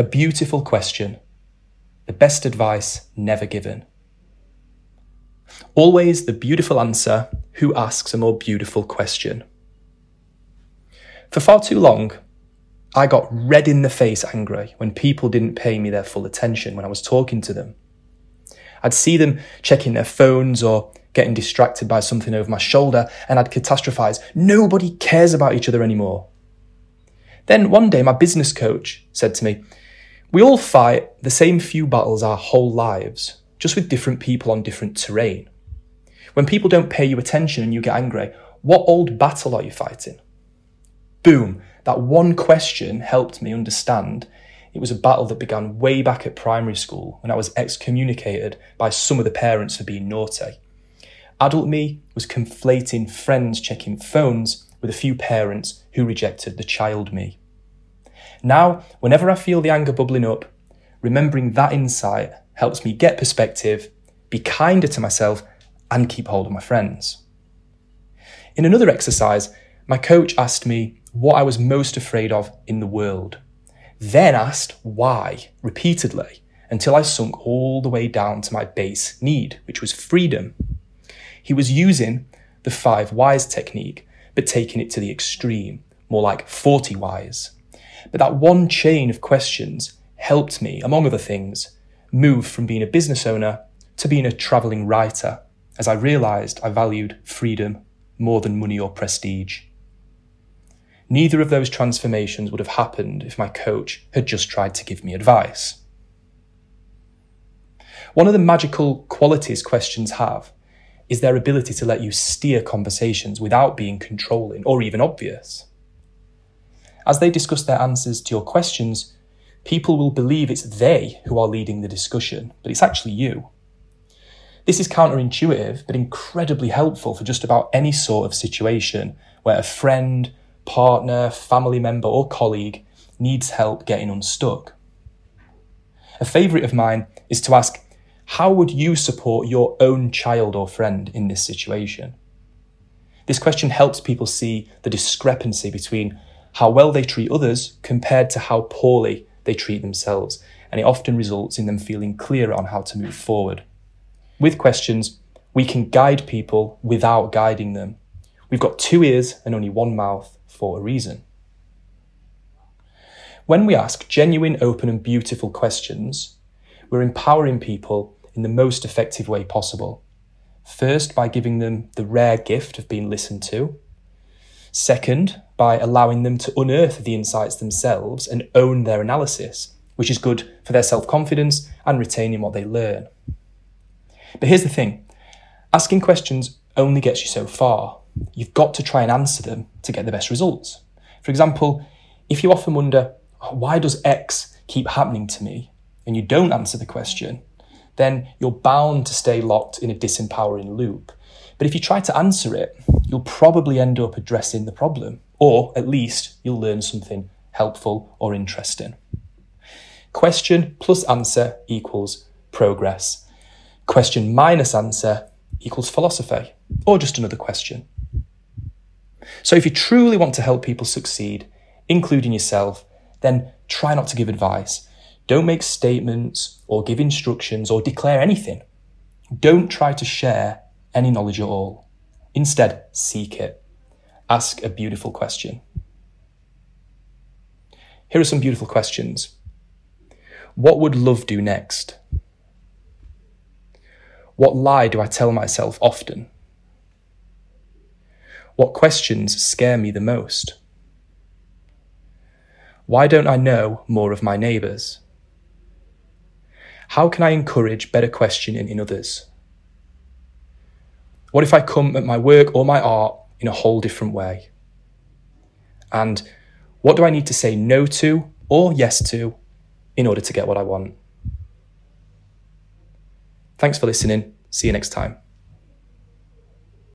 A beautiful question. The best advice never given. Always the beautiful answer who asks a more beautiful question. For far too long, I got red in the face angry when people didn't pay me their full attention when I was talking to them. I'd see them checking their phones or getting distracted by something over my shoulder, and I'd catastrophize. Nobody cares about each other anymore. Then one day, my business coach said to me, We all fight the same few battles our whole lives, just with different people on different terrain. When people don't pay you attention and you get angry, what old battle are you fighting? Boom, that one question helped me understand it was a battle that began way back at primary school when I was excommunicated by some of the parents for being naughty. Adult me was conflating friends checking phones with a few parents who rejected the child me. Now, whenever I feel the anger bubbling up, remembering that insight helps me get perspective, be kinder to myself, and keep hold of my friends. In another exercise, my coach asked me what I was most afraid of in the world, then asked why repeatedly until I sunk all the way down to my base need, which was freedom. He was using the five whys technique, but taking it to the extreme, more like 40 whys. But that one chain of questions helped me, among other things, move from being a business owner to being a travelling writer, as I realised I valued freedom more than money or prestige. Neither of those transformations would have happened if my coach had just tried to give me advice. One of the magical qualities questions have is their ability to let you steer conversations without being controlling or even obvious. As they discuss their answers to your questions, people will believe it's they who are leading the discussion, but it's actually you. This is counterintuitive, but incredibly helpful for just about any sort of situation where a friend, partner, family member, or colleague needs help getting unstuck. A favourite of mine is to ask, how would you support your own child or friend in this situation? This question helps people see the discrepancy between how well they treat others compared to how poorly they treat themselves, and it often results in them feeling clearer on how to move forward. With questions, we can guide people without guiding them. We've got two ears and only one mouth for a reason. When we ask genuine, open, and beautiful questions, we're empowering people in the most effective way possible. First, by giving them the rare gift of being listened to. Second, by allowing them to unearth the insights themselves and own their analysis, which is good for their self confidence and retaining what they learn. But here's the thing asking questions only gets you so far. You've got to try and answer them to get the best results. For example, if you often wonder, oh, why does X keep happening to me? And you don't answer the question, then you're bound to stay locked in a disempowering loop. But if you try to answer it, you'll probably end up addressing the problem, or at least you'll learn something helpful or interesting. Question plus answer equals progress. Question minus answer equals philosophy, or just another question. So if you truly want to help people succeed, including yourself, then try not to give advice. Don't make statements or give instructions or declare anything. Don't try to share any knowledge at all. Instead, seek it. Ask a beautiful question. Here are some beautiful questions. What would love do next? What lie do I tell myself often? What questions scare me the most? Why don't I know more of my neighbours? How can I encourage better questioning in others? What if I come at my work or my art in a whole different way? And what do I need to say no to or yes to in order to get what I want? Thanks for listening. See you next time.